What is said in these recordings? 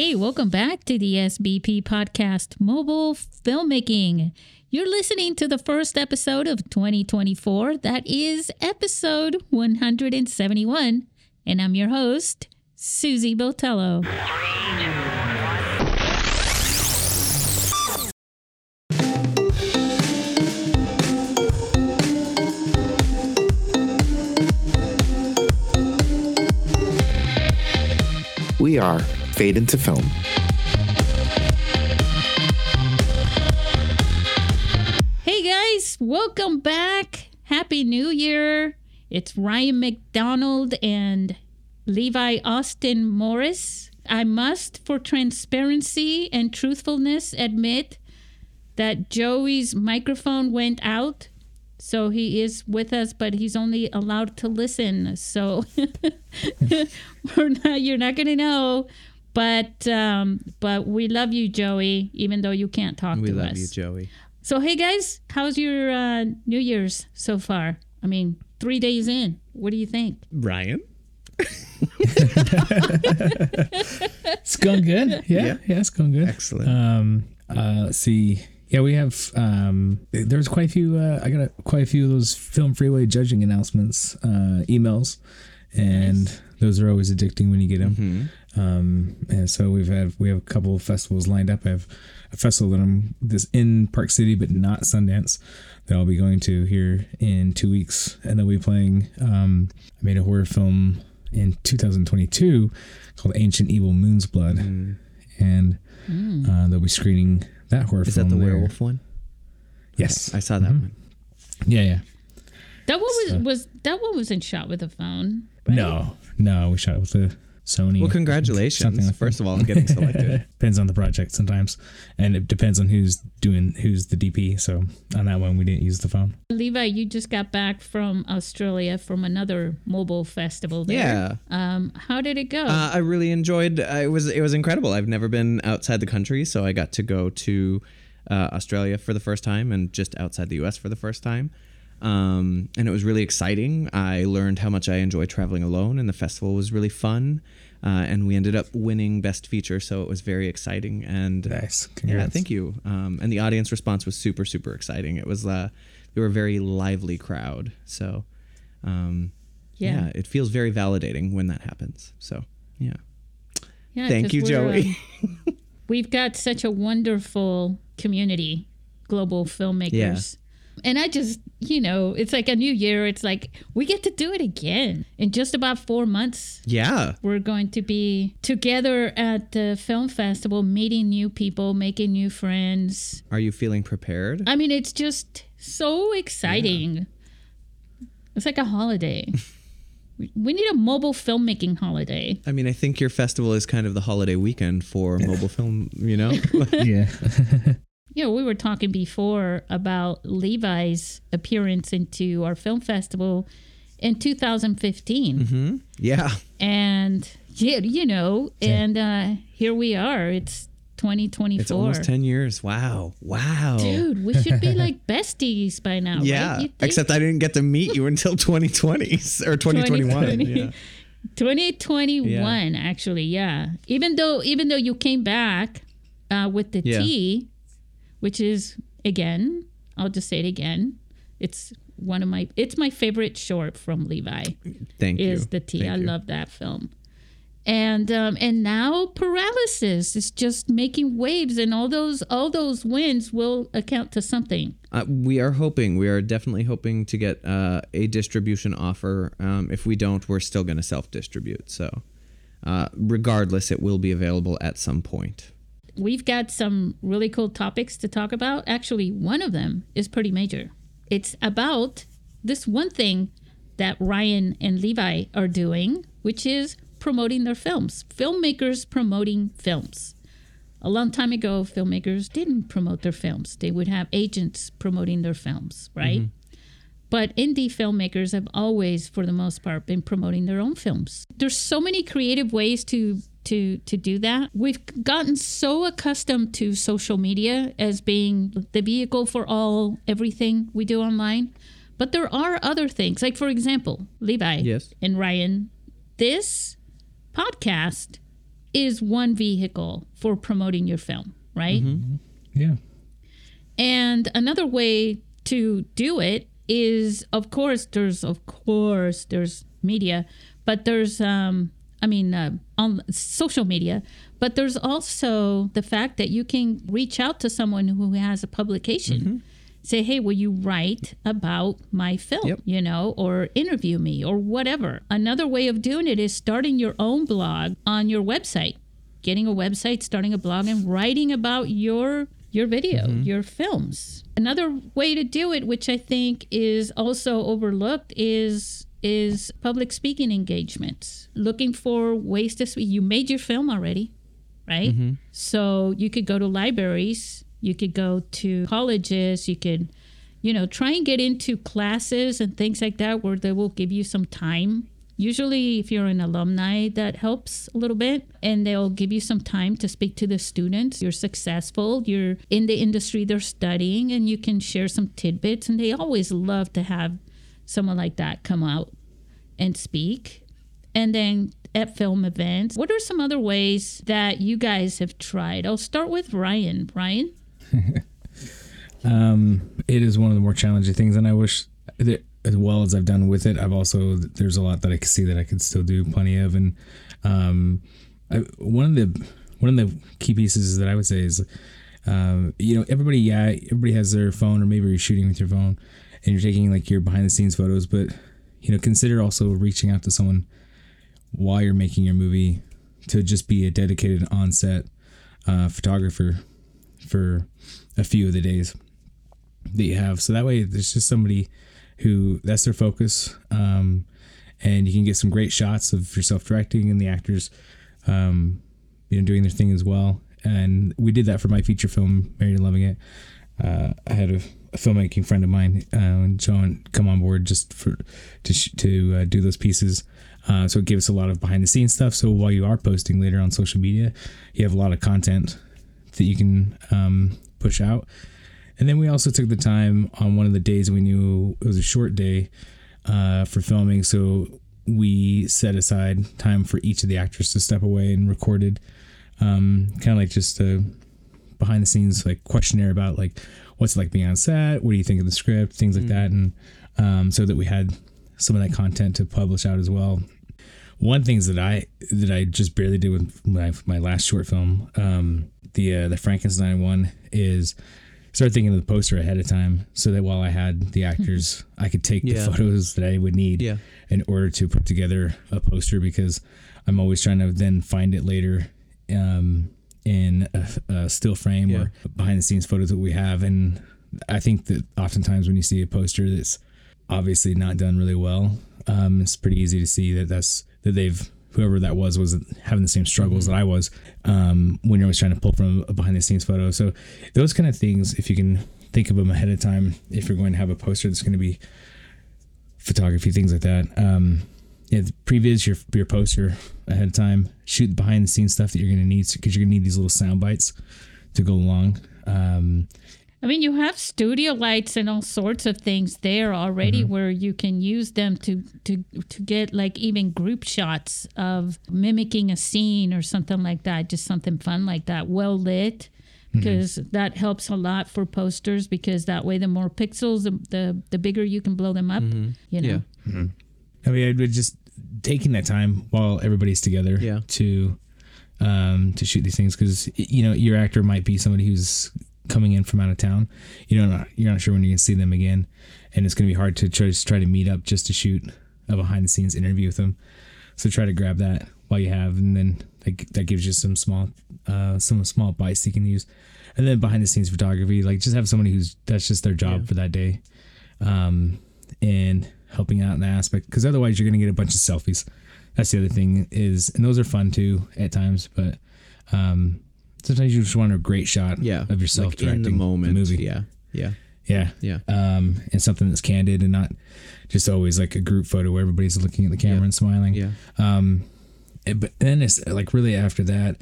Hey, welcome back to the SBP podcast, Mobile Filmmaking. You're listening to the first episode of 2024. That is episode 171. And I'm your host, Susy Botello. We are Fade into Film. Hey guys, welcome back. Happy New Year. It's Ryan McDonald and Levi Austin Morris. I must, for transparency and truthfulness, admit that Joey's microphone went out. So he is with us, but he's only allowed to listen. So not, you're not going to know. But um, but we love you, Joey, even though you can't talk We to love you, Joey. So, hey guys, how's your uh, New Year's so far? I mean, three days in. What do you think? Ryan? It's going good. Yeah, Yeah. yeah, it's going good. Excellent. Um, uh, let's see. Yeah, we have. Um, there's quite a few. Uh, I got a, quite a few of those FilmFreeway judging announcements, uh, emails, and those are always addicting when you get them. Um, and so we've had we have a couple of festivals lined up. I have a festival that I'm this in Park City, but not Sundance, that I'll be going to here in two weeks, and then we'll be playing. Um, I made a horror film in 2022 called Ancient Evil Moon's Blood, and uh, they'll be screening that horror Is film. that the there. werewolf one? Yes, I saw that one. yeah, yeah. That one was So- was that one wasn't shot with a phone. right? No, no, we shot it with a Sony. Well, congratulations, Something like first of all, on getting selected. depends on the project sometimes, and it depends on who's doing who's the DP. So on that one, we didn't use the phone. Levi, you just got back from Australia from another mobile festival there. yeah. Um, how did it go? Uh, I really enjoyed. Uh, it was it was incredible. I've never been outside the country, so I got to go to uh, Australia for the first time and just outside the U.S. for the first time. Um, and it was really exciting. I learned how much I enjoy traveling alone, and the festival was really fun. Uh, and we ended up winning best feature, so it was very exciting. And uh, Nice. yeah, thank you. Um, and the audience response was super super exciting. It was uh, we were a very lively crowd. So um, Yeah. yeah, it feels very validating when that happens. So yeah. Yeah, Thank 'cause you, Joey. um, we've got such a wonderful community, global filmmakers. And I just, you know, it's like a new year. It's like we get to do it again in just about four months. Yeah. We're going to be together at the film festival, meeting new people, making new friends. Are you feeling prepared? I mean, it's just so exciting. It's like a holiday. We- we need a mobile filmmaking holiday. I mean, I think your festival is kind of the holiday weekend for mobile film, you know? Yeah. You know, we were talking before about Levi's appearance into our film festival in 2015. hmm Yeah. And yeah, you know, and uh here we are. It's 2024. It's almost 10 years. Wow. Wow. Dude, we should be like besties by now, yeah. right? Except I didn't get to meet you until 2020 or 2021. 2020. Yeah. 2021 actually, yeah. Even though even though you came back uh with the Yeah. T, which is again, I'll just say it again. It's one of my it's my favorite short from Levi Thank you. is the T. I Thank you. love that film. And um, and now paralysis is just making waves, and all those all those wins will account to something. Uh, we are hoping, we are definitely hoping to get uh, a distribution offer. Um, if we don't, we're still going to self distribute. So, uh, regardless, it will be available at some point. We've got some really cool topics to talk about. Actually, one of them is pretty major. It's about this one thing that Ryan and Levi are doing, which is promoting their films. Filmmakers promoting films. A long time ago, filmmakers didn't promote their films. They would have agents promoting their films, right? Mm-hmm. But indie filmmakers have always, for the most part, been promoting their own films. There's so many creative ways to to to do that. We've gotten so accustomed to social media as being the vehicle for all everything we do online. But there are other things. Like for example, Levi Yes. and Ryan, this podcast is one vehicle for promoting your film, right? Yeah. And another way to do it is, of course, there's of course there's media, but there's um, I mean, uh, on social media, but there's also the fact that you can reach out to someone who has a publication. Say, hey, will you write about my film, Yep. you know, or interview me or whatever? Another way of doing it is starting your own blog on your website, getting a website, starting a blog, and writing about your your video, your films. Another way to do it, which I think is also overlooked, is is public speaking engagements. Looking for ways to speak. You made your film already, right? Mm-hmm. So you could go to libraries, you could go to colleges, you could, you know, try and get into classes and things like that where they will give you some time. Usually, if you're an alumni, that helps a little bit, and they'll give you some time to speak to the students. You're successful, you're in the industry they're studying, and you can share some tidbits. And they always love to have someone like that come out and speak. And then at film events, what are some other ways that you guys have tried? I'll start with Ryan. Ryan? Um, it is one of the more challenging things, and I wish that as well as I've done with it, I've also there's a lot that I can see that I could still do plenty of, and um, I, one of the one of the key pieces that I would say is, um, you know, everybody, yeah, everybody has their phone, or maybe you're shooting with your phone, and you're taking like your behind the scenes photos, but you know, consider also reaching out to someone while you're making your movie to just be a dedicated on set uh, photographer for a few of the days that you have. So that way, there's just somebody who that's their focus, um, and you can get some great shots of yourself directing and the actors, um, you know, doing their thing as well. And we did that for my feature film, Married and Loving It. Uh, I had a, a filmmaking friend of mine, uh, John, come on board just for to sh- to uh, do those pieces. Uh, so it gave us a lot of behind the scenes stuff. So while you are posting later on social media, you have a lot of content that you can um, push out. And then we also took the time on one of the days we knew it was a short day uh, for filming. So we set aside time for each of the actors to step away and recorded um, kind of like just a behind the scenes like questionnaire about like what's it like being on set, what do you think of the script, things like that. And um, so that we had some of that content to publish out as well. One things that I that I just barely did with my, my last short film, um, the uh, the Frankenstein one, is start thinking of the poster ahead of time so that while I had the actors, I could take Yeah. the photos that I would need Yeah. in order to put together a poster because I'm always trying to then find it later um, in a, a still frame Yeah. or behind the scenes photos that we have. And I think that oftentimes when you see a poster that's obviously not done really well, um, it's pretty easy to see that that's that they've whoever that was was having the same struggles that I was um, when you're always trying to pull from a behind the scenes photo. So those kind of things, if you can think of them ahead of time, if you're going to have a poster that's going to be photography, things like that. Um, yeah, previs your your poster ahead of time. Shoot the behind the scenes stuff that you're going to need because you're going to need these little sound bites to go along. Um, I mean, you have studio lights and all sorts of things there already mm-hmm. where you can use them to, to to get like even group shots of mimicking a scene or something like that, just something fun like that, well lit. Mm-hmm. Because that helps a lot for posters because that way the more pixels the the, the bigger you can blow them up. Mm-hmm. You know. Yeah. I mean, I would just taking that time while everybody's together Yeah. to um, to shoot these things because you know your actor might be somebody who's coming in from out of town. You know, you're not sure when you can see them again, and it's going to be hard to try, just try to meet up just to shoot a behind the scenes interview with them. So try to grab that while you have, and then that, that gives you some small uh, some small bites you can use, and then behind the scenes photography, like just have somebody who's that's just their job Yeah. for that day, um, and helping out in that aspect because otherwise you're going to get a bunch of selfies. That's the other thing is, and those are fun too at times, but um, sometimes you just want a great shot Yeah. of yourself like directing in the moment. movie. Yeah. Yeah. Yeah. Yeah. Um, and something that's candid and not just always like a group photo where everybody's looking at the camera Yeah. and smiling. Yeah. Um, and- but then it's like really after that,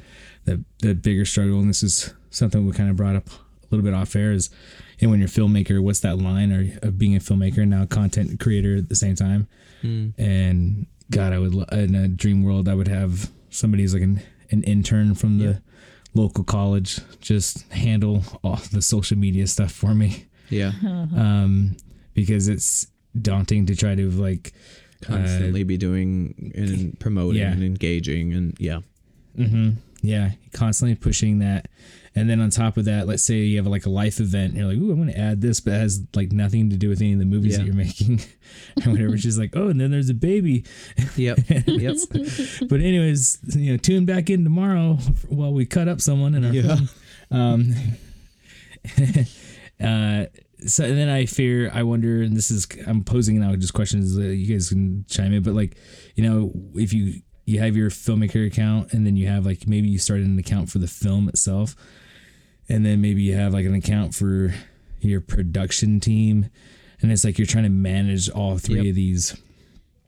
the the bigger struggle, and this is something we kind of brought up a little bit off air is, you know, when you're a filmmaker, what's that line or of being a filmmaker and now a content creator at the same time? Mm. And God, I would lo- in a dream world, I would have somebody who's like an an intern from the local college just handle all the social media stuff for me Yeah. um, because it's daunting to try to like Constantly be doing and promoting yeah. and engaging and yeah. yeah constantly pushing that and then on top of that let's say you have like a life event and you're like ooh i'm going to add this but it has like nothing to do with any of the movies that you're making or whatever just like oh and then there's a baby Yep. yep. but anyways you know tune back in tomorrow while we cut up someone in our Yeah. film um uh so and then I fear, I wonder, and this is I'm posing now just questions that you guys can chime in, but like, you know, if you you have your filmmaker account and then you have like maybe you started an account for the film itself, and then maybe you have like an account for your production team, and it's like you're trying to manage all three Yep. of these.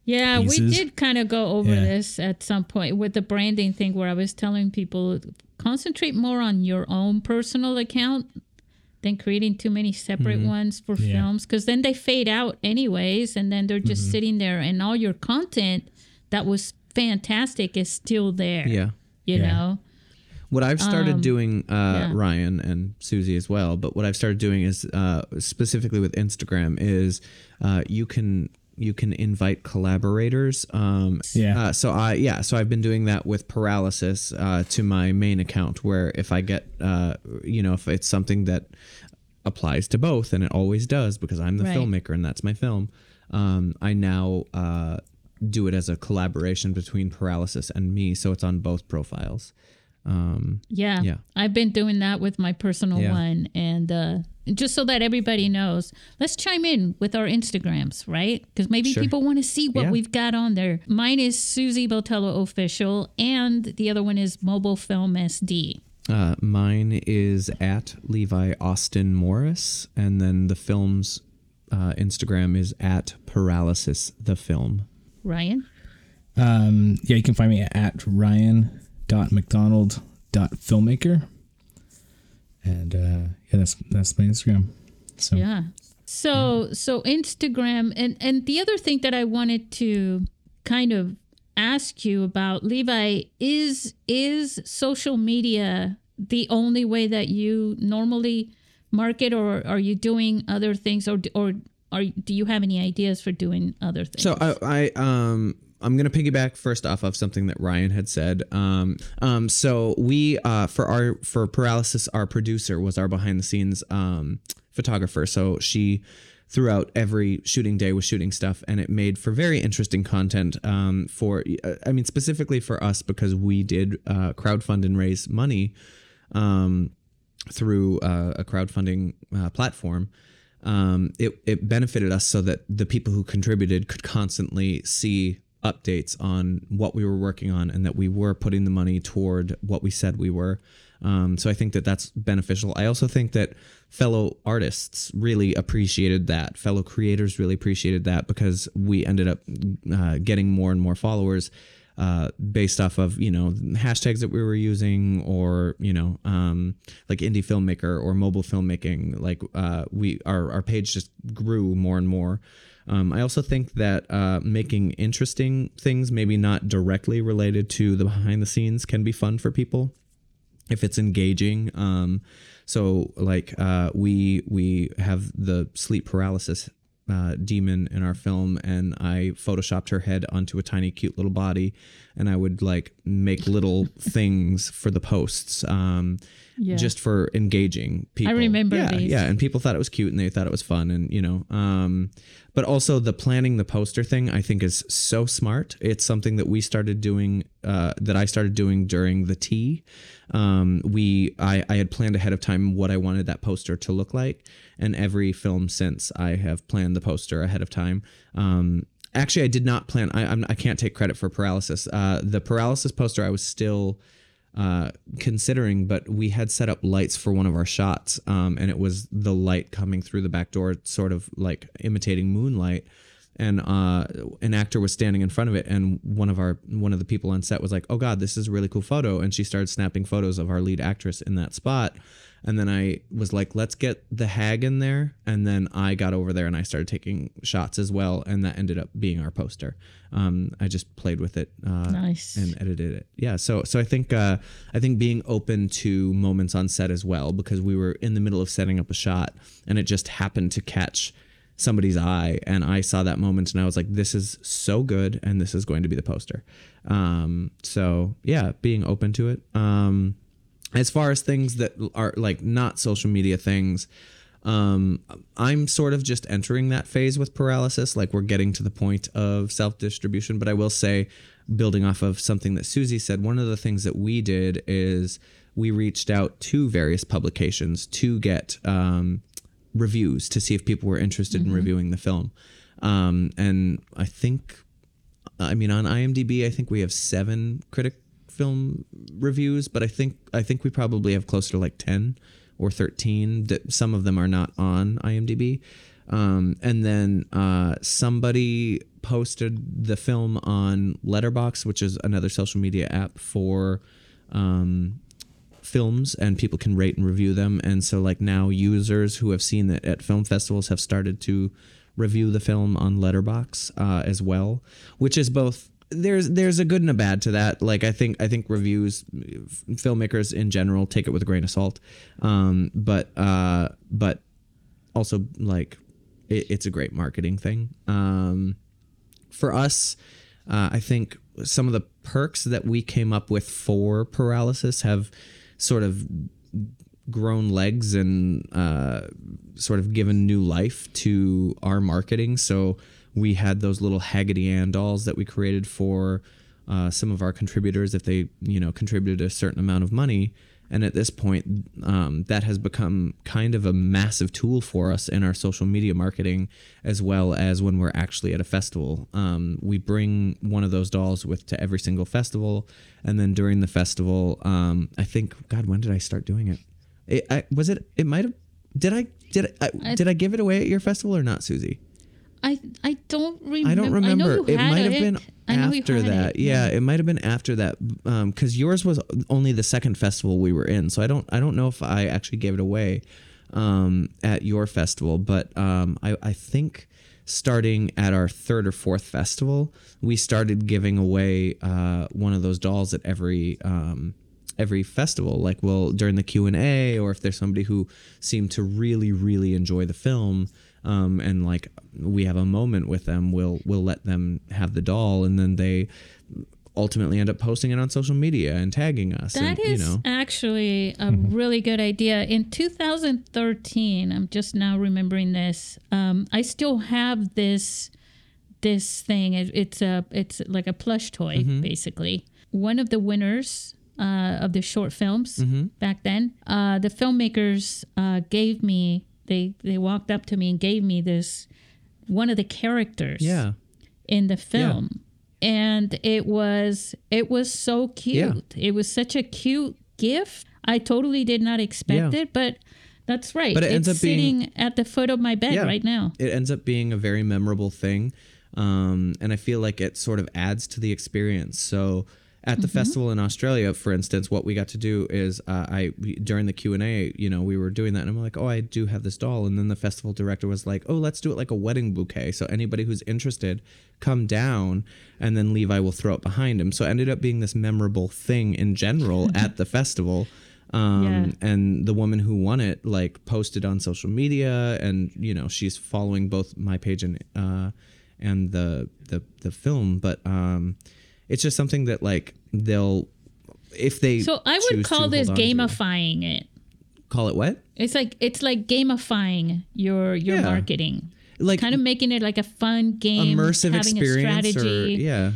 Yeah, we did kind of go over Yeah. this at some point with the branding thing where I was telling people concentrate more on your own personal account than creating too many separate ones for Mm-hmm. Yeah. films because then they fade out anyways and then they're just Mm-hmm. sitting there and all your content that was fantastic is still there. Yeah. You Yeah. know? What I've started doing, uh, Um, yeah. Ryan and Susy as well, but what I've started doing is uh, specifically with Instagram is uh, you can you can invite collaborators. Um, Yeah. Uh, so I yeah, so I've been doing that with Paralysis uh, to my main account, where if I get uh, you know if it's something that applies to both, and it always does because I'm the Right. filmmaker and that's my film. Um, I now uh, do it as a collaboration between Paralysis and me, so it's on both profiles. Um, Yeah. Yeah. I've been doing that with my personal Yeah. one. And uh, just so that everybody knows, let's chime in with our Instagrams, right? Because maybe Sure. people want to see what Yeah. we've got on there. Mine is Susy Botello Official, and the other one is Mobile Film SD. Uh, mine is at Levi Austin Morris, and then the film's uh, Instagram is at Paralysis the Film. Ryan? Um, yeah, you can find me at ryan.mcdonald.filmmaker. And uh, yeah, that's that's my Instagram. So Yeah. So so Instagram and and the other thing that I wanted to kind of ask you about Levi is is social media the only way that you normally market or are you doing other things or or are do you have any ideas for doing other things? So I, I um I'm gonna piggyback first off of something that Ryan had said. Um, um, so we uh for our for paralysis, our producer was our behind the scenes um photographer. So she throughout every shooting day was shooting stuff, and it made for very interesting content. Um, for uh, I mean specifically for us because we did uh, crowdfund and raise money. Um, through uh, a crowdfunding uh, platform, um, it, it benefited us so that the people who contributed could constantly see updates on what we were working on and that we were putting the money toward what we said we were. Um, so I think that that's beneficial. I also think that fellow artists really appreciated that. Fellow creators really appreciated that because we ended up uh, getting more and more followers uh, based off of you know hashtags that we were using or you know um, like indie filmmaker or mobile filmmaking like uh, we our, our page just grew more and more um, I also think that uh, making interesting things maybe not directly related to the behind the scenes can be fun for people if it's engaging. Um so like uh we we have the sleep paralysis uh, demon in our film and i photoshopped her head onto a tiny cute little body and i would like make little things for the posts. Um Yeah. just for engaging people. I remember yeah these. yeah and people thought it was cute and they thought it was fun and you know um but also the planning the poster thing i think is so smart. It's something that we started doing uh that i started doing during the tea um we i i had planned ahead of time what i wanted that poster to look like and every film since i have planned the poster ahead of time. Um actually i did not plan i I'm, i can't take credit for paralysis. Uh the paralysis poster i was still uh, considering, but we had set up lights for one of our shots, um, and it was the light coming through the back door, sort of like imitating moonlight. and uh, an actor was standing in front of it, and one of our one of the people on set was like, "Oh God, this is a really cool photo," and she started snapping photos of our lead actress in that spot. And then I was like, let's get the hag in there. And then I got over there and I started taking shots as well. And that ended up being our poster. Um, I just played with it uh, Nice. and edited it. Yeah. So so I think uh, I think being open to moments on set as well because we were in the middle of setting up a shot and it just happened to catch somebody's eye and I saw that moment and I was like, this is so good and this is going to be the poster. Um, so yeah, being open to it. Um, as far as things that are like not social media things um i'm sort of just entering that phase with paralysis. Like we're getting to the point of self distribution but i will say building off of something that susy said one of the things that we did is we reached out to various publications to get um reviews to see if people were interested in reviewing the film. Um and i think I mean, on IMDb, I think we have seven critic film reviews, but I think I think we probably have closer to like ten or thirteen. That some of them are not on IMDb. Um, and then uh, somebody posted the film on Letterboxd, which is another social media app for um, films, and people can rate and review them. And so, like now, users who have seen it at film festivals have started to review the film on Letterboxd uh, as well, which is both. There's there's a good and a bad to that. Like I think I think reviews, filmmakers in general take it with a grain of salt, um, but uh, but also like it, it's a great marketing thing. Um, for us, uh, I think some of the perks that we came up with for paralysis have sort of grown legs and uh, sort of given new life to our marketing. So we had those little Haggerty Ann dolls that we created for uh, some of our contributors if they, you know, contributed a certain amount of money. And at this point, um, that has become kind of a massive tool for us in our social media marketing, as well as when we're actually at a festival. Um, we bring one of those dolls with to every single festival, and then during the festival, um, I think, God, when did I start doing it? It I, was it. It might have. Did I? Did I, I- Did I give it away at your festival or not, Susy? I I don't remember. I don't remember. you it might have been I after that. it. Yeah, it might have been after that. Because yours was only the second festival we were in, so I don't. I don't know if I actually gave it away um, at your festival, but um, I, I think starting at our third or fourth festival, we started giving away uh, one of those dolls at every. Um, every festival like well during the q&a or if there's somebody who seemed to really really enjoy the film um, and like we have a moment with them we'll we'll let them have the doll and then they ultimately end up posting it on social media and tagging us That and is you know actually a really good idea. In 2013, I'm just now remembering this. Um, I still have this this thing. It, it's a it's like a plush toy, Mm-hmm. basically. One of the winners uh, of the short films Mm-hmm. back then, uh, the filmmakers uh, gave me. They they walked up to me and gave me this one of the characters yeah. in the film. And it was it was so cute. Yeah. it was such a cute gift. I totally did not expect Yeah. it but that's right. But it ends it's up being- sitting at the foot of my bed Yeah. right now. It ends up being a very memorable thing um, and i feel like it sort of adds to the experience. So at the festival in australia for instance what we got to do is uh, i we- during the q&a you know we were doing that and i'm like oh i do have this doll. And then the festival director was like oh let's do it like a wedding bouquet so anybody who's interested come down and then levi will throw it behind him. So it ended up being this memorable thing in general at the festival um, Yeah. and the woman who won it like posted on social media and you know she's following both my page and uh and the the the film but um it's just something that like they'll if they so i would call this gamifying it call it what it's like it's like gamifying your your Yeah. marketing like kind of making it like a fun game immersive experience or yeah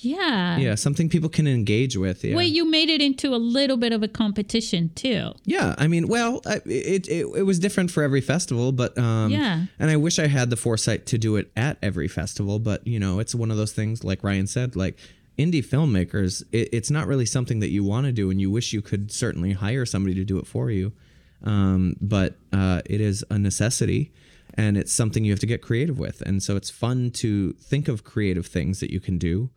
yeah yeah something people can engage with yeah Wait, you made it into a little bit of a competition too. Yeah, I mean, well, I- it, it it was different for every festival, but um, Yeah. And I wish I had the foresight to do it at every festival, but you know, it's one of those things. Like Ryan said, like indie filmmakers, it, it's not really something that you want to do, and you wish you could certainly hire somebody to do it for you. Um, but uh, it is a necessity, and it's something you have to get creative with. And so it's fun to think of creative things that you can do.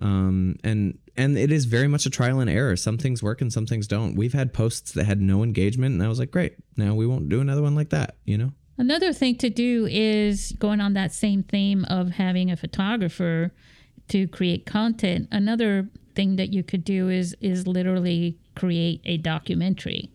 Um, and and it is very much a trial and error. Some things work and some things don't. We've had posts that had no engagement, and I was like, great, now we won't do another one like that. You know? Another thing to do is going on that same theme of having a photographer to create content. Another thing that you could do is is literally create a documentary.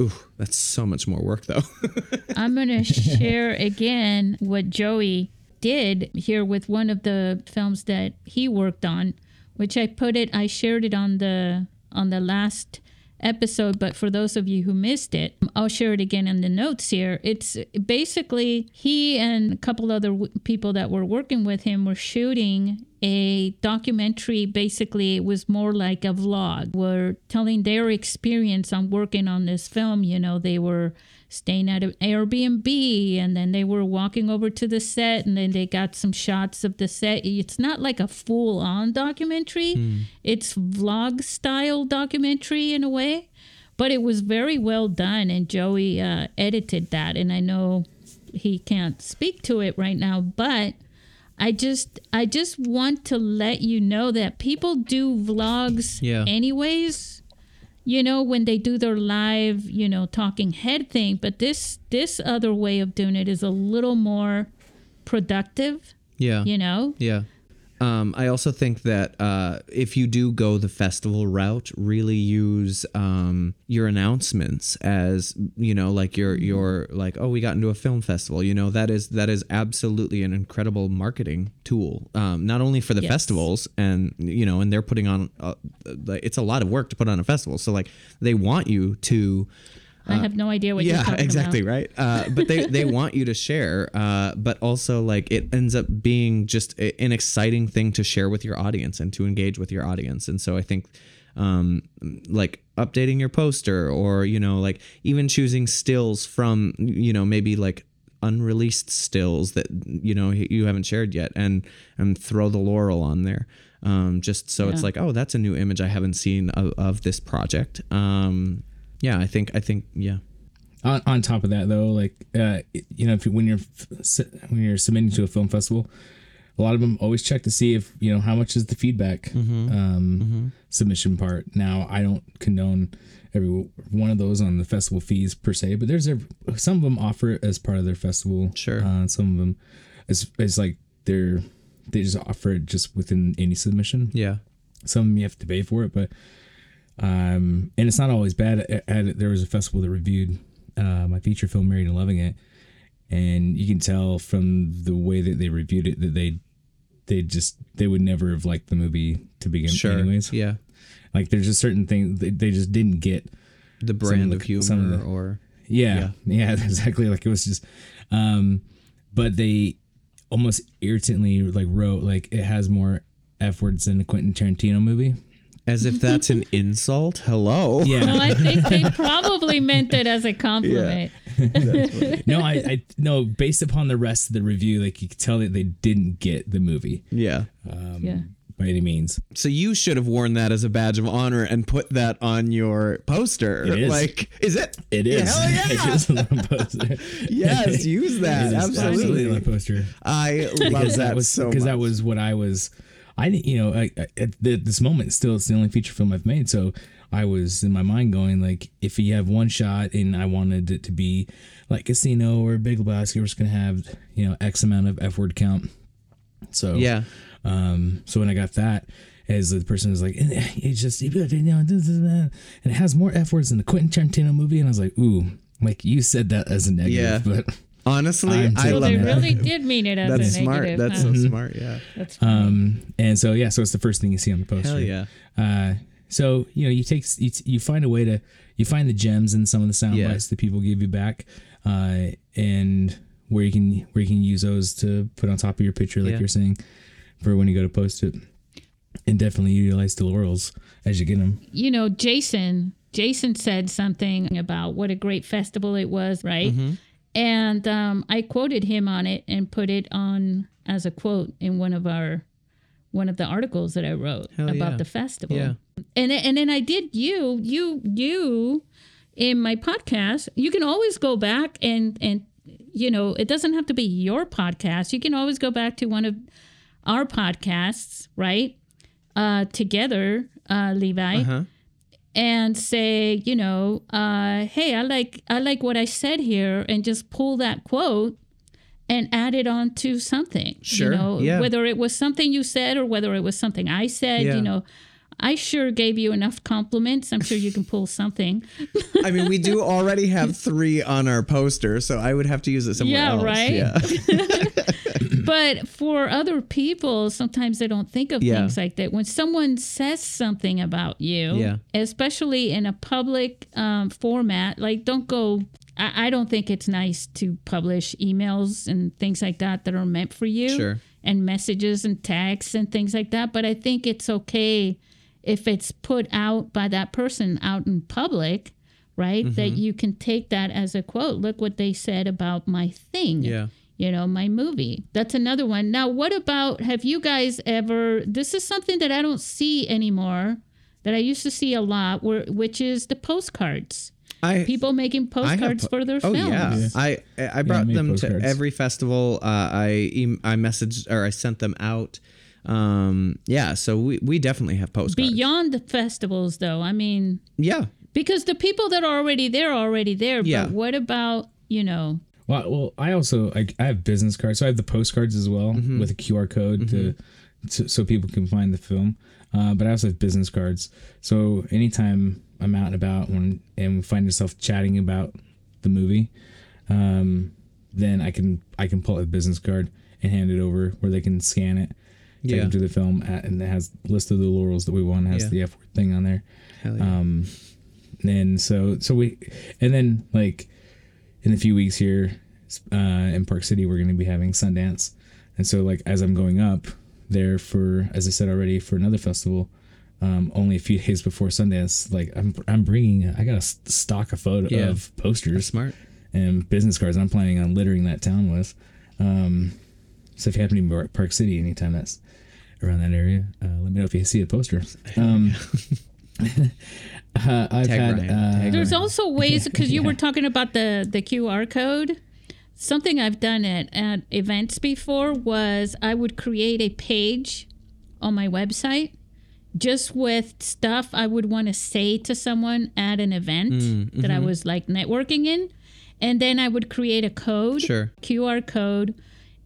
Ooh, that's so much more work though. I'm going to share again what Joey did here with one of the films that he worked on, which I put it I shared it on the on the last episode, but for those of you who missed it, I'll share it again in the notes here. It's basically he and a couple other w- people that were working with him were shooting a documentary. Basically, it was more like a vlog. Were telling their experience on working on this film. You know, they were staying at an Airbnb and then they were walking over to the set and then they got some shots of the set. It's not like a full on documentary, it's vlog style documentary in a way, but it was very well done. And Joey uh, edited that. And I know he can't speak to it right now, but. I just I just want to let you know that people do vlogs Yeah. anyways you know when they do their live you know talking head thing but this this other way of doing it is a little more productive yeah. you know Yeah. Um, I also think that uh, if you do go the festival route, really use um, your announcements as you know, like your your like, oh, we got into a film festival. You know, that is that is absolutely an incredible marketing tool. Um, not only for the Yes. festivals, and you know, and they're putting on, uh, like, it's a lot of work to put on a festival. So like, they want you to i have no idea what you're yeah exactly about. right? Uh, but they they want you to share uh, but also like it ends up being just a, an exciting thing to share with your audience and to engage with your audience. And so i think um, like updating your poster or you know like even choosing stills from you know maybe like unreleased stills that you know you haven't shared yet and and throw the laurel on there. Um, just so it's like oh that's a new image i haven't seen of, of this project. Um, yeah i think i think yeah. On, on top of that though like uh you know if you, when you're when you're submitting to a film festival a lot of them always check to see if you know how much is the feedback um submission part. Now i don't condone every one of those on the festival fees per se but there's a, some of them offer it as part of their festival. Sure. uh, some of them it's, it's like they're they just offer it just within any submission. Yeah. Some of them you have to pay for it, but um, and it's not always bad. At, at, there was a festival that reviewed uh, my feature film, Married and Loving It, and you can tell from the way that they reviewed it that they they just they would never have liked the movie to begin. Sure. anyways. Yeah. Like there's just certain things they, they just didn't get. The brand the- of humor some of the- or Yeah, yeah, exactly. Like it was just, um, but they almost irritantly like wrote like it has more f words than a Quentin Tarantino movie. As if that's an insult. Hello. Yeah. no i think they probably meant it as a compliment no, I, I no. Based upon the rest of the review, like you could tell that they didn't get the movie Yeah. Um, yeah by any means. So you should have worn that as a badge of honor and put that on your poster. It is. Like, is it? It is. Hell yeah. it is on the poster. Yes, use that. It is Absolutely. on the poster. I love Because that, that was so because that was what I was. I didn't- you know I, I- at this moment still it's the only feature film I've made, so I was in my mind going like if you have one shot and I wanted it to be like Casino or Big Lebowski, we're just gonna have you know X amount of F word count. So yeah. Um, so when I got that, as the person was like, it's just you know, this is that. and it has more f words than the Quentin Tarantino movie, and I was like, ooh, like you said that as a negative, Yeah. but Honestly, I'm I so love they that. that. really did mean it as That's a smart. negative That's huh? so smart. Yeah. that's funny. um, and so yeah, so it's the first thing you see on the poster. Hell yeah. Uh, so you know, you take you, you find a way to you find the gems in some of the sound Yeah. bites that people give you back, uh, and where you can where you can use those to put on top of your picture, like Yeah. you're saying, for when you go to post it, and definitely utilize the laurels as you get them. you know, Jason, Jason said something about what a great festival it was, right? Mm-hmm. And um, I quoted him on it and put it on as a quote in one of our one of the articles that I wrote Hell about yeah. the festival. Yeah. And and then I did you you you in my podcast. You can always go back and and you know, it doesn't have to be your podcast. You can always go back to one of our podcasts, right? Uh, together, uh, Levi, Uh-huh. And say, you know, uh, hey, I like I like what I said here, and just pull that quote and add it on to something. Sure, You know, yeah. whether it was something you said or whether it was something I said, Yeah. you know. I sure gave you enough compliments. I'm sure you can pull something. I mean, we do already have three on our poster, so I would have to use it somewhere Yeah, else. right? Yeah. but for other people, sometimes they don't think of Yeah. things like that. When someone says something about you, Yeah. especially in a public um, format, like don't go. I, I don't think it's nice to publish emails and things like that that are meant for you, Sure. and messages and texts and things like that. But I think it's okay if it's put out by that person out in public. Right, that Mm-hmm. you can take that as a quote. Look what they said about my thing Yeah. You know, my movie. That's another one. Now, what about have you guys ever this is something that I don't see anymore that I used to see a lot where which is the postcards. I People making I postcards po- for their oh, films. yeah. I I brought made them to every festival. Uh, I I messaged or I sent them out. Um, yeah, so we, we definitely have postcards. Beyond the festivals though. I mean, yeah, because the people that are already there are already there, Yeah. but what about, you know, Well, well, I also I, I have business cards, so I have the postcards as well Mm-hmm. with a QR code to, to so people can find the film. Uh, but I also have business cards, so anytime I'm out and about when and we find ourselves chatting about the movie, um, then I can I can pull out a business card and hand it over where they can scan it, take Yeah. them to the film, at, and it has a list of the laurels that we won, has Yeah. the F word thing on there. Hell yeah. Um, and so so we and then like in a few weeks here uh, in Park City, we're going to be having Sundance, and so like as I'm going up there for as I said already for another festival. Um, only a few days before Sundance, like I'm, I'm bringing, I got a stock of photo Yeah. of posters smart. and business cards. I'm planning on littering that town with. Um, so if you happen to be in Park City anytime that's around that area, uh, let me know if you see a poster. Um, uh, I've Tag had. Uh, There's also ways because you were talking about the the QR code. Something I've done at, at events before was I would create a page on my website just with stuff I would want to say to someone at an event Mm, that mm-hmm. I was like networking in, and then I would create a code, Sure. QR code,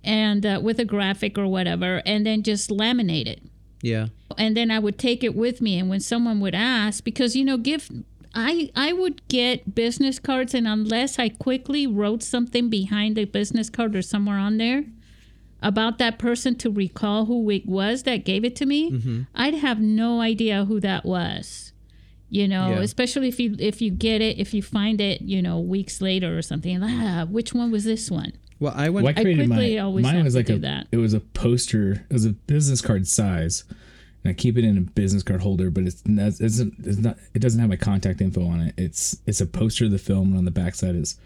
and uh, with a graphic or whatever, and then just laminate it Yeah. and then I would take it with me. And when someone would ask, because you know, give I I would get business cards, and unless I quickly wrote something behind the business card or somewhere on there about that person to recall who it was that gave it to me, Mm-hmm. I'd have no idea who that was. You know, Yeah. especially if you if you get it, if you find it, you know, weeks later or something. Ah, which one was this one? Well, I went. well, I created quickly my, always mine have was to like do a, that. it was a poster, it was a business card size. And I keep it in a business card holder, but it's not, it's, not- it's not, it doesn't have my contact info on it. It's, it's a poster of the film, and on the backside is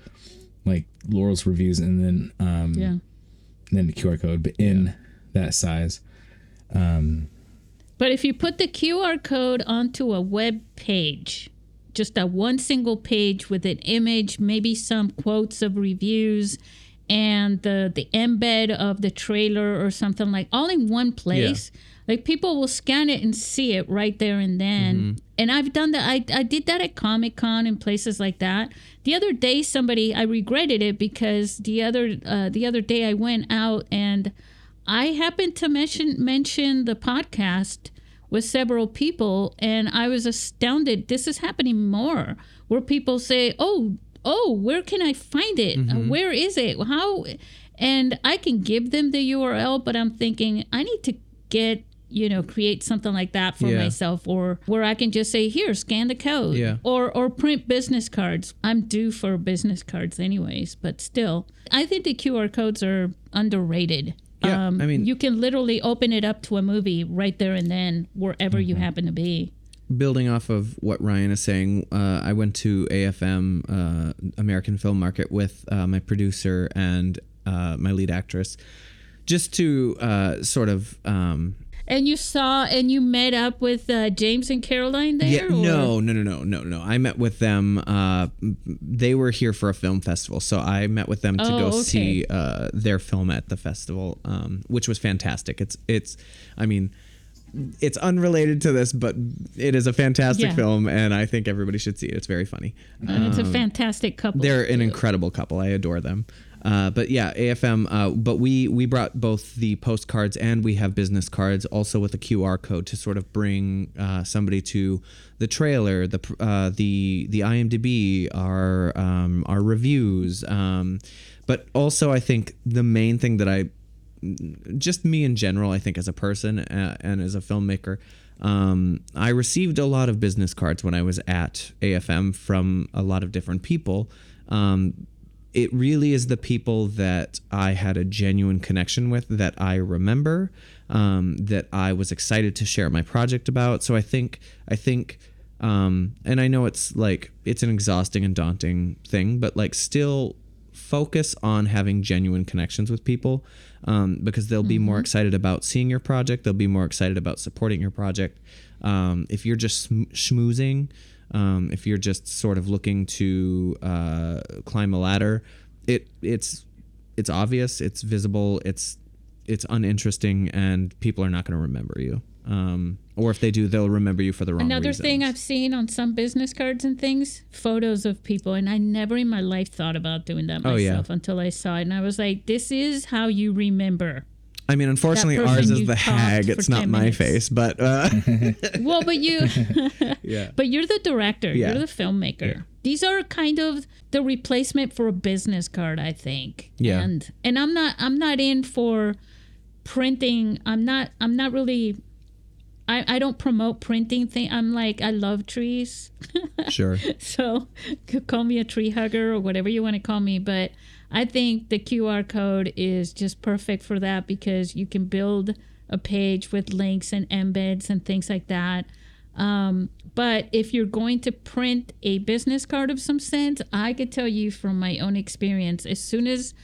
like Laurel's reviews, and then, um, Yeah. and then the QR code, but in that size. But if you put the QR code onto a web page, just a one single page with an image, maybe some quotes of reviews, and the the embed of the trailer or something like all in one place. Like people will scan it and see it right there and then. And I've done that. I, I did that at Comic Con and places like that. The other day, somebody I regretted it because the other uh, the other day I went out and I happened to mention mention the podcast with several people, and I was astounded. This is happening more, where people say, "Oh, oh, where can I find it? Uh, Where is it? How?" And I can give them the URL, but I'm thinking I need to get you know create something like that for Yeah. myself or where i can just say here scan the code Yeah. or or print business cards i'm due for business cards anyways but still i think the qr codes are underrated Yeah, I mean- you can literally open it up to a movie right there and then wherever Mm-hmm. you happen to be building off of what Ryan is saying, uh, I went to AFM, uh, American Film Market, with uh, my producer and uh, my lead actress, just to uh, sort of um, And you saw and you met up with uh, James and Caroline there? Yeah, no, no, no, no, no, no. I met with them. Uh, they were here for a film festival, so I met with them to Oh, go okay. see uh, their film at the festival, um, which was fantastic. It's, it's, I mean, it's unrelated to this, but it is a fantastic Yeah. film, and I think everybody should see it. It's very funny. And it's a fantastic couple. Um, They're an incredible couple. I adore them. Uh, but yeah, AFM. Uh, but we we brought both the postcards and we have business cards, also with a QR code to sort of bring uh, somebody to the trailer, the uh, the the IMDb, our um, our reviews. Um, but also, I think the main thing that I just me in general, I think as a person uh, and as a filmmaker, um, I received a lot of business cards when I was at AFM from a lot of different people. Um, it really is the people that I had a genuine connection with that I remember, um, that I was excited to share my project about. So I think I think um, and I know it's like it's an exhausting and daunting thing, but like still focus on having genuine connections with people um, because they'll be more excited about seeing your project. They'll be more excited about supporting your project. Um, if you're just sm- schmoozing, um, if you're just sort of looking to uh, climb a ladder, it it's it's obvious, it's visible, it's it's uninteresting, and people are not going to remember you. Um, or if they do, they'll remember you for the wrong thing. Another reasons. thing I've seen on some business cards and things, photos of people, and I never in my life thought about doing that Oh, yeah. myself until I saw it, and I was like, "This is how you remember." I mean, unfortunately, ours is the hag. It's not my minutes. face, but uh, Well, but you, yeah. but you're the director. Yeah. You're the filmmaker. These are kind of the replacement for a business card, I think. Yeah. And and I'm not I'm not in for printing. I'm not I'm not really. I, I don't promote printing thing. I'm like I love trees. Sure. So call me a tree hugger or whatever you want to call me. But I think the QR code is just perfect for that because you can build a page with links and embeds and things like that. Um, but if you're going to print a business card of some sense, I could tell you from my own experience, as soon as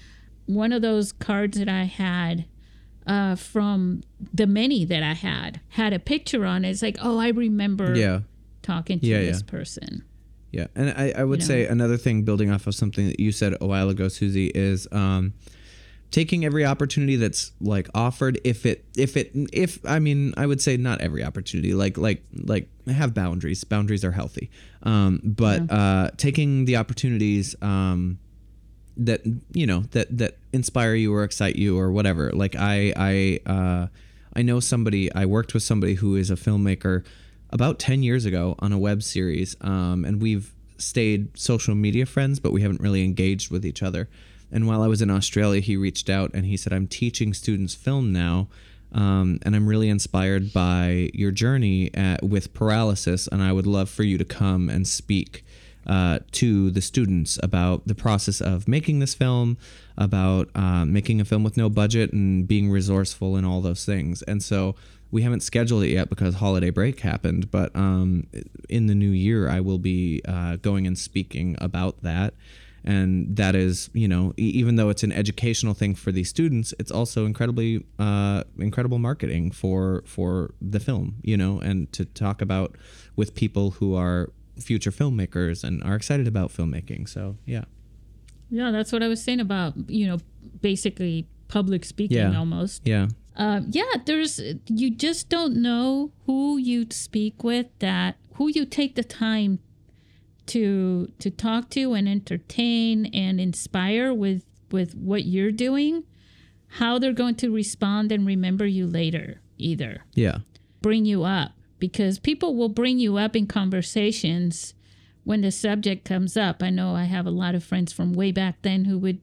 one of those cards that I had uh, from the many that I had had a picture on it, it's like, oh, I remember Yeah. talking to Yeah, this yeah. person. Yeah, and I, I would You say another thing, building off of something that you said a while ago, Susy, is um, taking every opportunity that's like offered. If it, if it, if I mean, I would say not every opportunity. Like, like, like have boundaries. Boundaries are healthy. Um, but uh, taking the opportunities um, that you know that that inspire you or excite you or whatever. Like I, I, uh, I know somebody. I worked with somebody who is a filmmaker about 10 years ago on a web series um, and we've stayed social media friends but we haven't really engaged with each other and while i was in australia he reached out and he said i'm teaching students film now um, and i'm really inspired by your journey at, with paralysis and i would love for you to come and speak uh, to the students about the process of making this film, about uh, making a film with no budget and being resourceful and all those things. And so we haven't scheduled it yet because holiday break happened, but um, in the new year, I will be uh, going and speaking about that. And that is, you know, even though it's an educational thing for these students, it's also incredibly, uh, incredible marketing for for the film, you know, and to talk about with people who are future filmmakers and are excited about filmmaking. So yeah, Yeah, that's what I was saying about, you know, basically public speaking Yeah. almost. yeah, Um, yeah, there's, you just don't know who you speak with that, who you take the time to to talk to and entertain and inspire with with what you're doing how they're going to respond and remember you later either yeah, bring you up because people will bring you up in conversations when the subject comes up. I know I have a lot of friends from way back then who would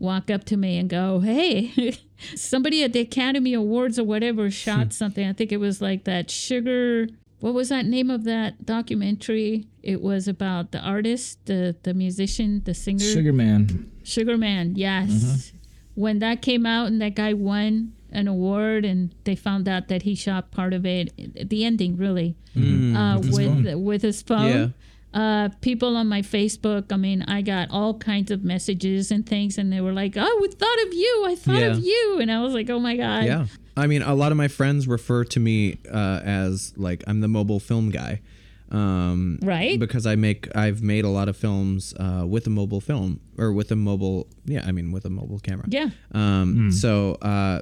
walk up to me and go, Hey, somebody at the Academy Awards or whatever hmm. shot something. I think it was like that sugar. What was that name of that documentary? It was about the artist, the the musician, the singer. Sugar Man. Sugar Man, yes. Mm-hmm. When that came out and that guy won an award and they found out that he shot part of it, the ending really, uh, with with his phone. Yeah. uh, people on my Facebook. I mean, I got all kinds of messages and things, and they were like, "Oh, we thought of you. I thought of you," and I was like, "Oh my god." Yeah. I mean, a lot of my friends refer to me uh, as like I'm the mobile film guy. Um, Right. Because I make, I've made a lot of films uh, with a mobile film or with a mobile, yeah, I mean, with a mobile camera. Yeah. Um, So uh,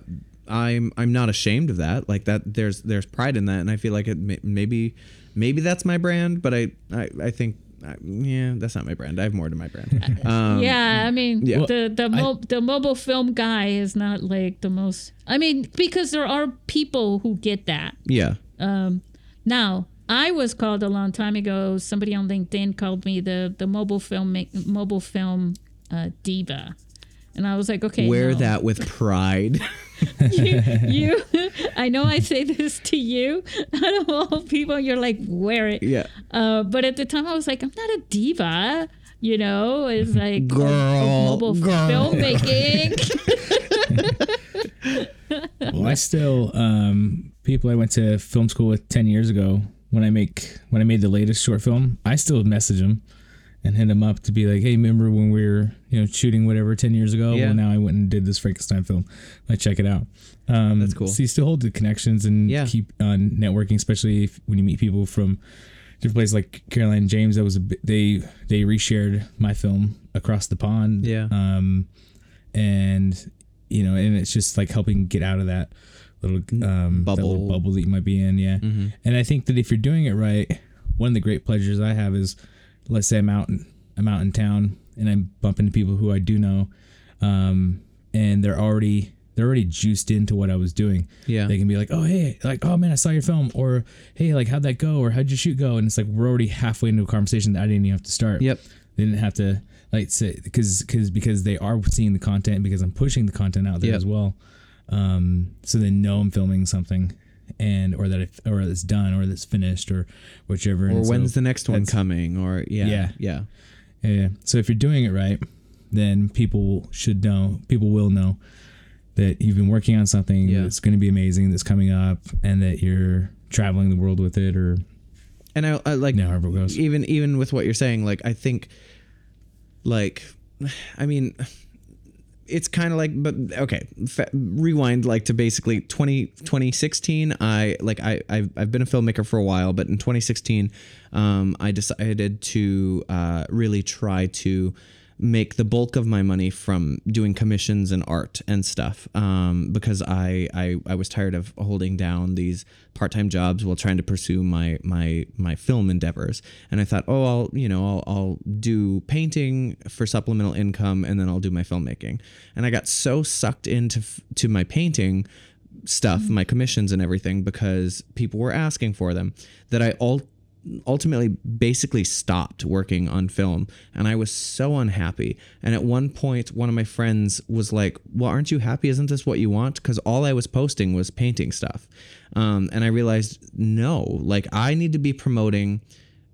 I'm I'm not ashamed of that. Like that, there's there's pride in that, and I feel like it may, maybe maybe that's my brand, but I I, I think. uh, Yeah, that's not my brand. I have more to my brand. Um, yeah, I mean yeah. the the mo- the mobile film guy is not like the most. I mean because there are people who get that. yeah. Um. Now I was called a long time ago. Somebody on LinkedIn called me the the mobile film mobile film uh, diva, and I was like, okay, Wear no. that with pride. you, you I know I say this to you out of all people you're like wear it yeah. uh, but at the time I was like I'm not a diva you know it's like of- of Girl, mobile girl. filmmaking well, I still um, people I went to film school with ten years ago. When I make when I made the latest short film, I still message them and hit them up to be like, "Hey, remember when we were you know shooting whatever ten years ago? Yeah. Well, now I went and did this Frankenstein film. I check it out. Um, That's cool. So you still hold the connections and Yeah. keep on networking, especially if, when you meet people from different places like Caroline James. That was a they they reshared my film across the pond. Yeah. Um, and you know, and it's just like helping get out of that little um that little Bubble. bubble that you might be in. Yeah. And I think that if you're doing it right, one of the great pleasures I have is, let's say I'm out in, I'm out in town and I'm bumping into people who I do know, um, and they're already they're already juiced into what I was doing. Yeah. They can be like, oh hey, like oh man, I saw your film, or hey, like how'd that go, or how'd your shoot go, and it's like we're already halfway into a conversation that I didn't even have to start. Yep. They didn't have to like say because because because they are seeing the content because I'm pushing the content out there Yep. as well. Um, so they know I'm filming something, and or that it, or it's done or it's finished or whichever. Or And so when's the next one coming? Or yeah, Yeah. yeah, Yeah. So if you're doing it right, then people should know. People will know that you've been working on something Yeah. that's going to be amazing, that's coming up, and that you're traveling the world with it, or And I, I like you know, however it goes. even even with what you're saying, like I think, like, I mean, it's kind of like, but okay, fa- rewind like to basically 20, 2016. I like I I've, I've been a filmmaker for a while, but in 2016, um, I decided to uh, really try to make the bulk of my money from doing commissions and art and stuff um, because I, I I was tired of holding down these part-time jobs while trying to pursue my my my film endeavors. And I thought oh I'll you know I'll, I'll do painting for supplemental income and then I'll do my filmmaking. And I got so sucked into f- to my painting stuff my commissions and everything because people were asking for them that I all ultimately basically stopped working on film and I was so unhappy. And at one point one of my friends was like, "Well, aren't you happy? Isn't this what you want?" cuz all I was posting was painting stuff. Um, and I realized no, like I need to be promoting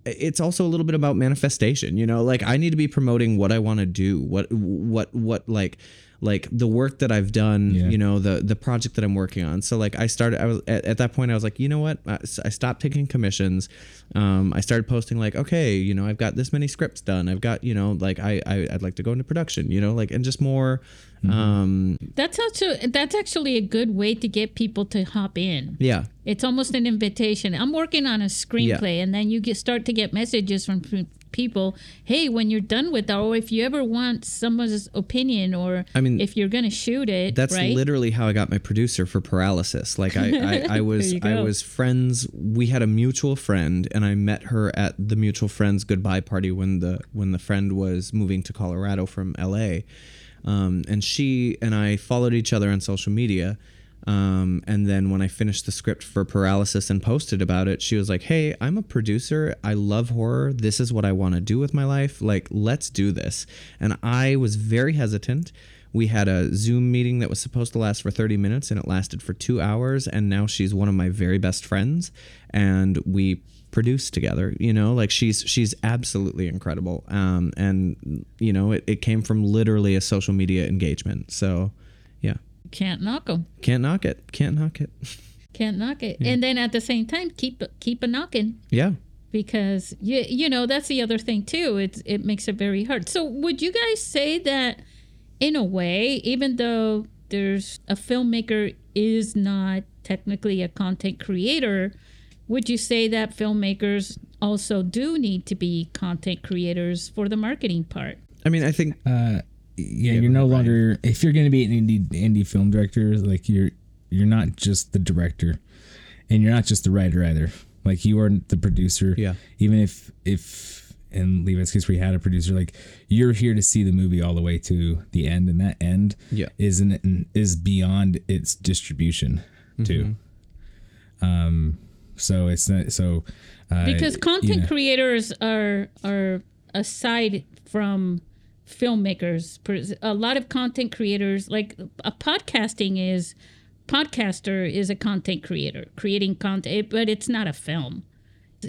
it's also a little bit about manifestation, you know? Like I need to be promoting what I want to do, what what what like like the work that I've done, Yeah. you know, the the project that I'm working on. So like I started I was at, at that point I was like, you know what? I, I stopped taking commissions. Um, I started posting like, okay, you know, I've got this many scripts done. I've got, you know, like I, I I'd like to go into production, you know, like and just more um that's also that's actually a good way to get people to hop in yeah. It's almost an invitation. I'm working on a screenplay, and then you get start to get messages from p- people. Hey, when you're done with that, or if you ever want someone's opinion, or I mean, if you're gonna shoot it, That's right? literally how I got my producer for Paralysis. Like I, I, I was I was friends. We had a mutual friend, and I met her at the mutual friend's goodbye party when the when the friend was moving to Colorado from L.A. Um, and she and I followed each other on social media. Um, and then when I finished the script for Paralysis and posted about it, she was like, "Hey, I'm a producer. I love horror. This is what I want to do with my life. Like, let's do this." And I was very hesitant. We had a Zoom meeting that was supposed to last for 30 minutes and it lasted for 2 hours and now she's one of my very best friends and we produce together, you know? Like she's she's absolutely incredible. Um and you know, it, it came from literally a social media engagement. So, yeah. Can't knock them. Can't knock it. Can't knock it. Can't knock it. And then at the same time, keep keep a knocking. Yeah. because you you know that's the other thing too. It it makes it very hard. So would you guys say that in a way, even though there's a filmmaker is not technically a content creator, would you say that filmmakers also do need to be content creators for the marketing part? I mean, I think Uh, yeah, you're no longer if you're going to be an indie indie film director, like you're you're not just the director, and you're not just the writer either. Like you are the producer. Yeah. Even if if in Levi's case where he had a producer, like you're here to see the movie all the way to the end, and that end Yeah. isn't is beyond its distribution too. Um, so it's not so uh, because content you know, creators are are aside from filmmakers a lot of content creators like a podcasting is podcaster is a content creator creating content but it's not a film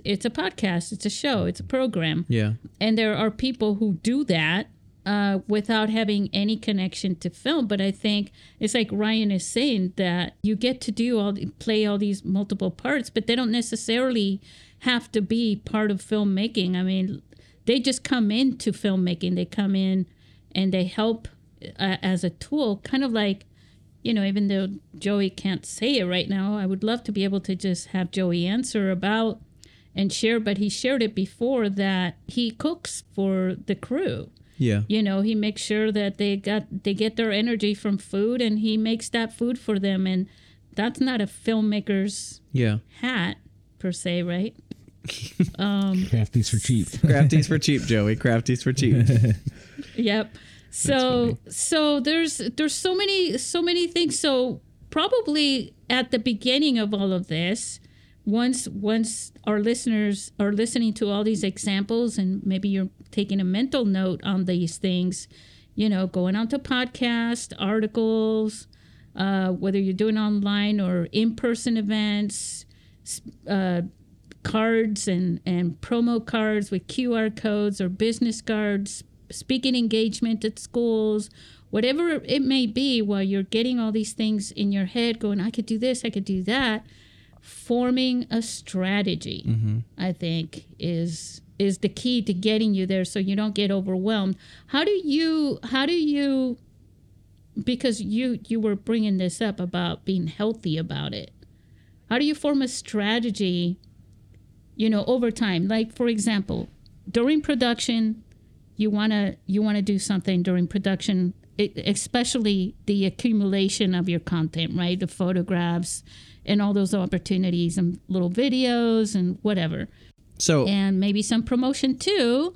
it's a podcast it's a show it's a program yeah. and there are people who do that uh, without having any connection to film. But I think it's like Ryan is saying that you get to do all play all these multiple parts, but they don't necessarily have to be part of filmmaking. I mean, they just come into filmmaking. They come in and they help uh, as a tool, kind of like. You know, even though Joey can't say it right now, I would love to be able to just have Joey answer about and share, but he shared it before that he cooks for the crew. Yeah. You know, he makes sure that they got they get their energy from food and he makes that food for them and that's not a filmmaker's Yeah. hat per se, right? crafties for cheap. Crafties for cheap, Joey. Crafties for cheap. Yep. So so there's there's so many so many things. So probably at the beginning of all of this, once once our listeners are listening to all these examples and maybe you're taking a mental note on these things, you know, going on to podcast, articles, uh, whether you're doing online or in-person events, uh, cards and, and promo cards with QR codes or business cards, speaking engagement at schools, whatever it may be, while you're getting all these things in your head, going, I could do this, I could do that. Forming a strategy, mm-hmm. I think, is is the key to getting you there, so you don't get overwhelmed. How do you? How do you? Because you you were bringing this up about being healthy about it. How do you form a strategy you know over time like for example during production you want to you want to do something during production e- especially the accumulation of your content right the photographs and all those opportunities and little videos and whatever So and maybe some promotion too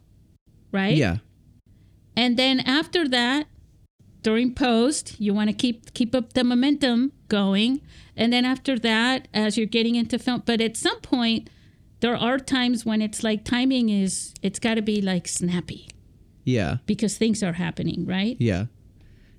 right yeah. and then after that, during post, you want to keep keep up the momentum going. And then after that, as you're getting into film, but at some point, there are times when it's like timing is it's got to be like snappy Yeah. because things are happening, right? Yeah.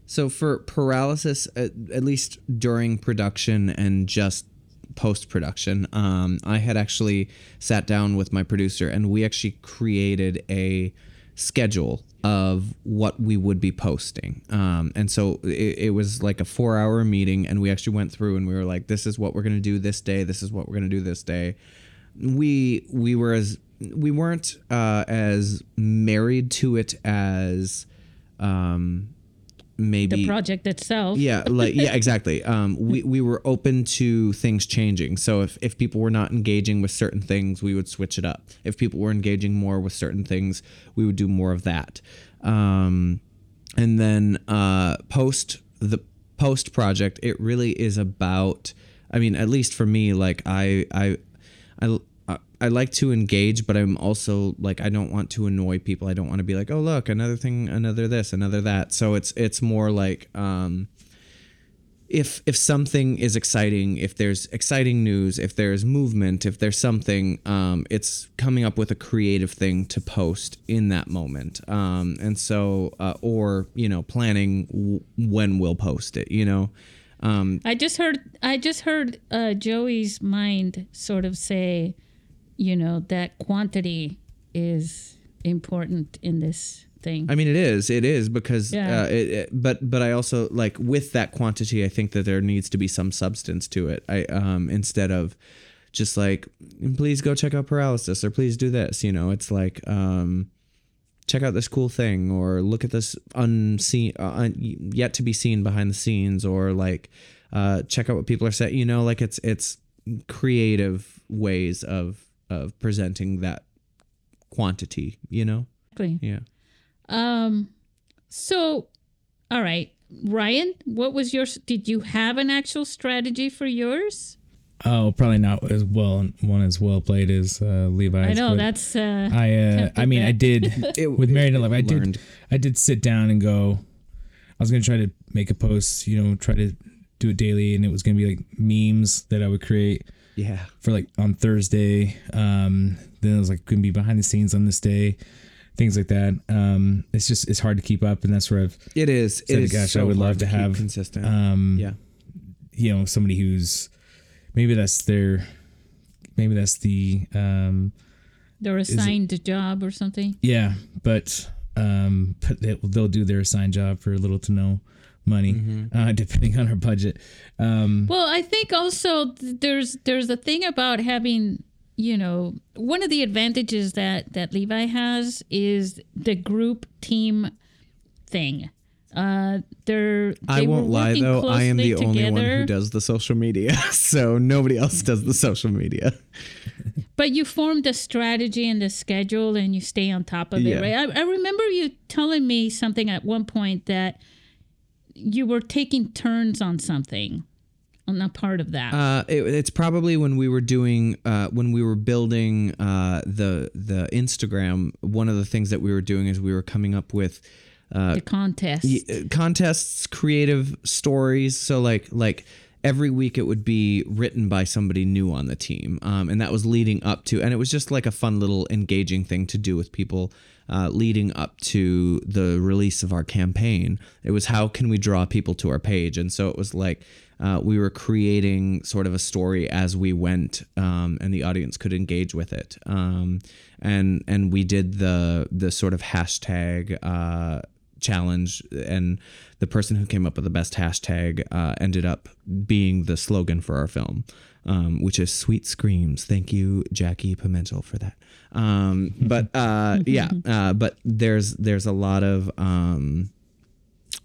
So for paralysis, at, at least during production and just post production, um, I had actually sat down with my producer and we actually created a schedule of what we would be posting. Um, and so it, it was like a four hour meeting and we actually went through and we were like, this is what we're going to do this day. This is what we're going to do this day. We, we were as, we weren't uh, as married to it as, um, maybe The project itself. yeah like yeah exactly. Um we we were open to things changing. So if if people were not engaging with certain things we would switch it up. If people were engaging more with certain things we would do more of that. Um and then uh post the post project it really is about i mean at least for me like i i i I like to engage, but I'm also like I don't want to annoy people. I don't want to be like, oh look, another thing, another this, another that. So it's it's more like um, if if something is exciting, if there's exciting news, if there's movement, if there's something, um, it's coming up with a creative thing to post in that moment. Um, and so, uh, or you know, planning w- when we'll post it. You know, um, I just heard I just heard uh, Joey's mind sort of say, you know, that quantity is important in this thing. I mean, it is. It is because, Yeah. uh, it, it, but but I also like with that quantity, I think that there needs to be some substance to it. I um instead of just like please go check out paralysis or please do this you know it's like um check out this cool thing or look at this unseen uh, un, yet to be seen behind the scenes or like uh check out what people are saying you know like it's it's creative ways of of presenting that quantity you know Exactly. yeah Um, so, all right, Ryan, what was your? Did you have an actual strategy for yours? Oh, probably not as well one as well played as uh, Levi's. I know that's. Uh, I uh, I mean I did It- with Married in Love. I learned. did I did sit down and go. I was gonna try to make a post, you know, try to do it daily, and it was gonna be like memes that I would create yeah for like on Thursday. Um, then it was like gonna be behind the scenes on this day, things like that. Um, it's just it's hard to keep up, and that's where I've it is it said, is gosh, I so would hard love to keep have consistent um, yeah you know somebody who's maybe that's their maybe that's the um they're assigned a job or something. yeah but um but they, they'll do their assigned job for little to no money uh depending on our budget um Well, I think also there's there's a thing about having you know one of the advantages that that Levi has is the group team thing. Uh, they're I they were won't lie though, I am the closely only one who does the social media, so nobody else does the social media. But you form the strategy and the schedule, and you stay on top of Yeah. it, right? I, I remember you telling me something at one point that you were taking turns on something, on a part of that. Uh, it, it's probably when we were doing uh, when we were building uh, the the Instagram. One of the things that we were doing is we were coming up with uh, the contest. y- uh, contests, creative stories. So like like every week it would be written by somebody new on the team, um, and that was leading up to, and it was just like a fun little engaging thing to do with people. Uh, leading up to the release of our campaign, it was how can we draw people to our page, and so it was like uh, we were creating sort of a story as we went, um, and the audience could engage with it. Um, and and we did the the sort of hashtag uh, challenge, and the person who came up with the best hashtag uh, ended up being the slogan for our film, um, which is "Sweet Screams." Thank you, Jackie Pimentel, for that. Um, but uh, yeah, uh, but there's there's a lot of um,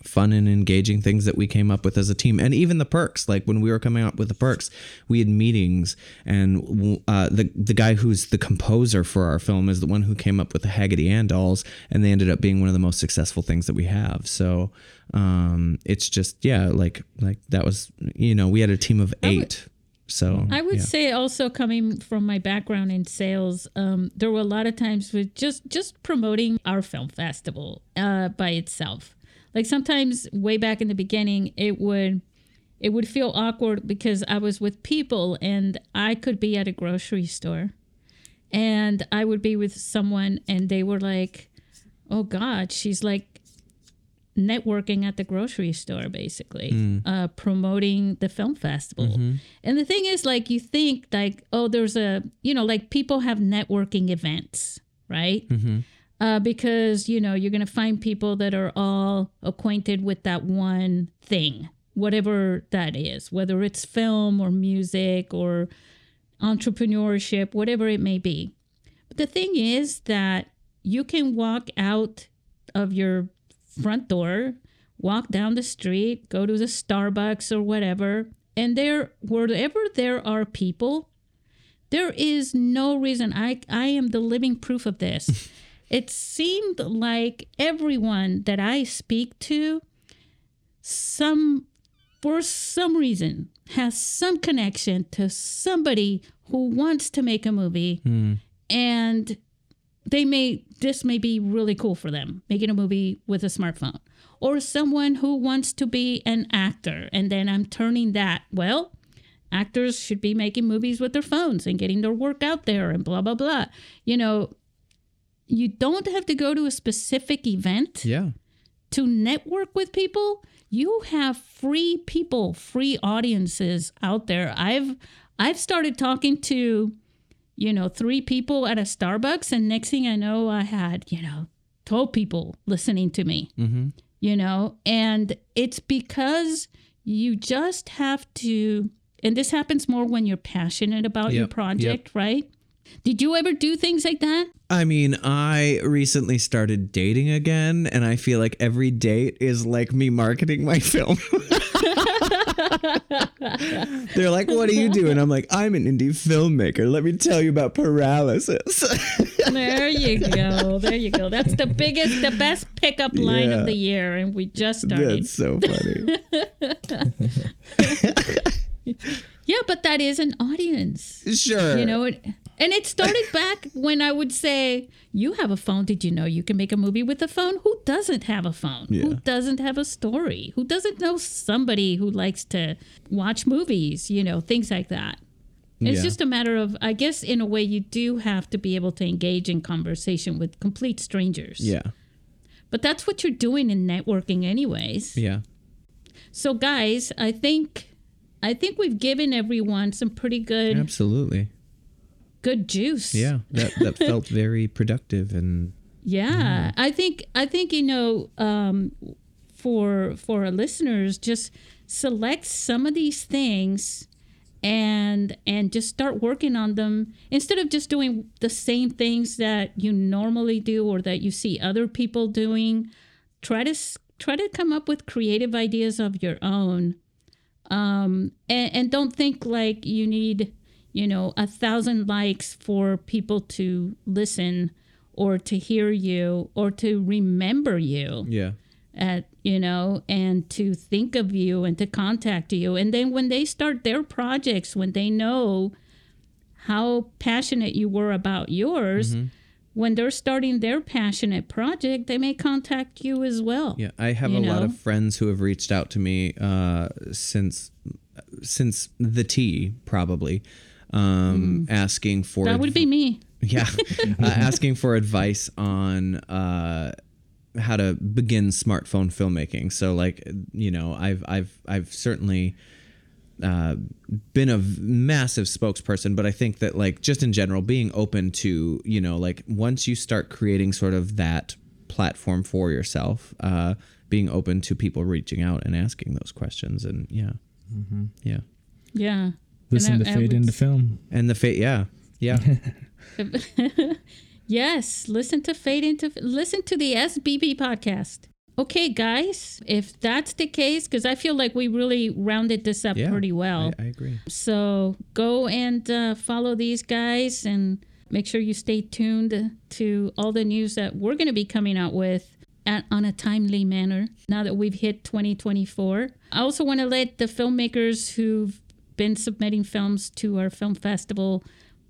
fun and engaging things that we came up with as a team and even the perks like when we were coming up with the perks we had meetings and uh, the the guy who's the composer for our film is the one who came up with the Haggerty Ann dolls and they ended up being one of the most successful things that we have so um, it's just yeah like like that was you know we had a team of eight so I would yeah. say also coming from my background in sales, um, there were a lot of times with just just promoting our film festival uh, by itself. Like sometimes way back in the beginning, it would it would feel awkward because I was with people and I could be at a grocery store, and I would be with someone and they were like, "Oh God, she's like." networking at the grocery store basically hmm. uh, promoting the film festival. Mm-hmm. And the thing is like you think like oh there's a you know like people have networking events right mm-hmm. Uh, because you know you're gonna find people that are all acquainted with that one thing whatever that is whether it's film or music or entrepreneurship whatever it may be but the thing is that you can walk out of your front door, walk down the street, go to the Starbucks or whatever, and there wherever there are people, there is no reason I I am the living proof of this. it seemed like everyone that I speak to some for some reason has some connection to somebody who wants to make a movie. Hmm. And they may this may be really cool for them making a movie with a smartphone. Or someone who wants to be an actor. And then i'm turning that well actors should be making movies with their phones and getting their work out there and blah blah blah. You know you don't have to go to a specific event yeah. to network with people. You have free people free audiences out there. I've i've started talking to you know three people at a starbucks and next thing i know i had you know 12 people listening to me. Mm-hmm. You know and it's because you just have to and this happens more when you're passionate about your Yep, yep. project, right? Did you ever do things like that? I mean, I recently started dating again, and I feel like every date is like me marketing my film. They're like, "What do you do?" And I'm like, "I'm an indie filmmaker. Let me tell you about paralysis." There you go. There you go. That's the biggest, the best pickup line Yeah. of the year, and we just started. That's so funny. Yeah, but that is an audience. Sure. You know, it, and it started back when I would say, "You have a phone? Did you know you can make a movie with a phone? Who doesn't have a phone? Who doesn't have a story? Who doesn't know somebody who likes to watch movies? You know, things like that." It's Yeah. just a matter of, I guess, in a way, you do have to be able to engage in conversation with complete strangers. Yeah. But that's what you're doing in networking, anyways. Yeah. So, guys, I think, I think we've given everyone some pretty good, Absolutely. Good juice. Yeah. That that felt very productive and Yeah, I think I think you know um, for for our listeners, just select some of these things and and just start working on them instead of just doing the same things that you normally do or that you see other people doing. Try to try to come up with creative ideas of your own, um, and, and don't think like you need you know a thousand likes for people to listen or to hear you or to remember you. Yeah. at you know and to think of you and to contact you. And then when they start their projects when they know how passionate you were about yours when they're starting their passionate project they may contact you as well Yeah, I have a lot of friends who have reached out to me uh, since since the tea probably um, asking for Mm. that would adv- be me. Yeah uh, asking for advice on uh, how to begin smartphone filmmaking. So like you know I've I've I've certainly uh, been a v- massive spokesperson, but I think that like just in general, being open to you know like once you start creating sort of that platform for yourself, uh, being open to people reaching out and asking those questions, and yeah, yeah, yeah Listen And to I- I Fade would into Film. and the fade, yeah, yeah, Yes, listen to Fade into listen to the SBP podcast. Okay, guys, if that's the case, because I feel like we really rounded this up yeah, pretty well. I, I agree. So go and uh, follow these guys and make sure you stay tuned to all the news that we're going to be coming out with at, on a timely manner now that we've hit 2024. I also want to let the filmmakers who've been submitting films to our film festival,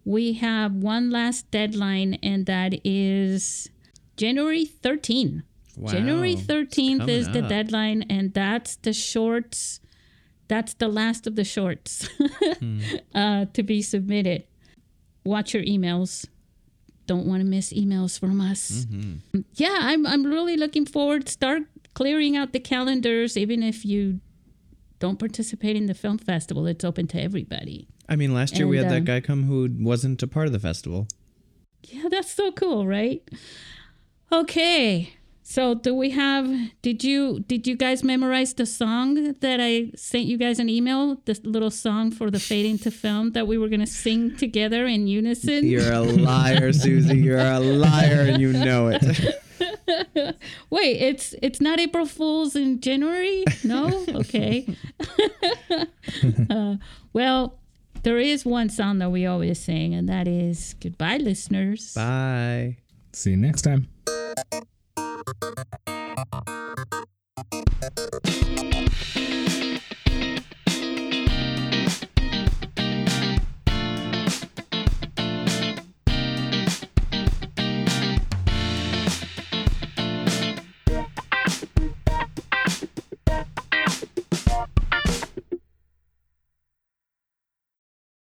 we have one last deadline, and that is January 13. Wow, January 13th is the up. deadline, and that's the shorts. That's the last of the shorts uh, to be submitted. Watch your emails. Don't want to miss emails from us. Yeah, I'm, I'm really looking forward. Start clearing out the calendars, even if you don't participate in the film festival. It's open to everybody. I mean, last year we And, had that uh, guy come who wasn't a part of the festival. Yeah, that's so cool, right? Okay. So do we have did you did you guys memorize the song that I sent you guys an email? This little song for the fade into film that we were gonna sing together in unison? You're a liar, Susy. You're a liar, and you know it. Wait, it's it's not April Fools in January? No? Okay. uh, well, there is one song that we always sing, and that is Goodbye, listeners. Bye. See you next time. Thank you.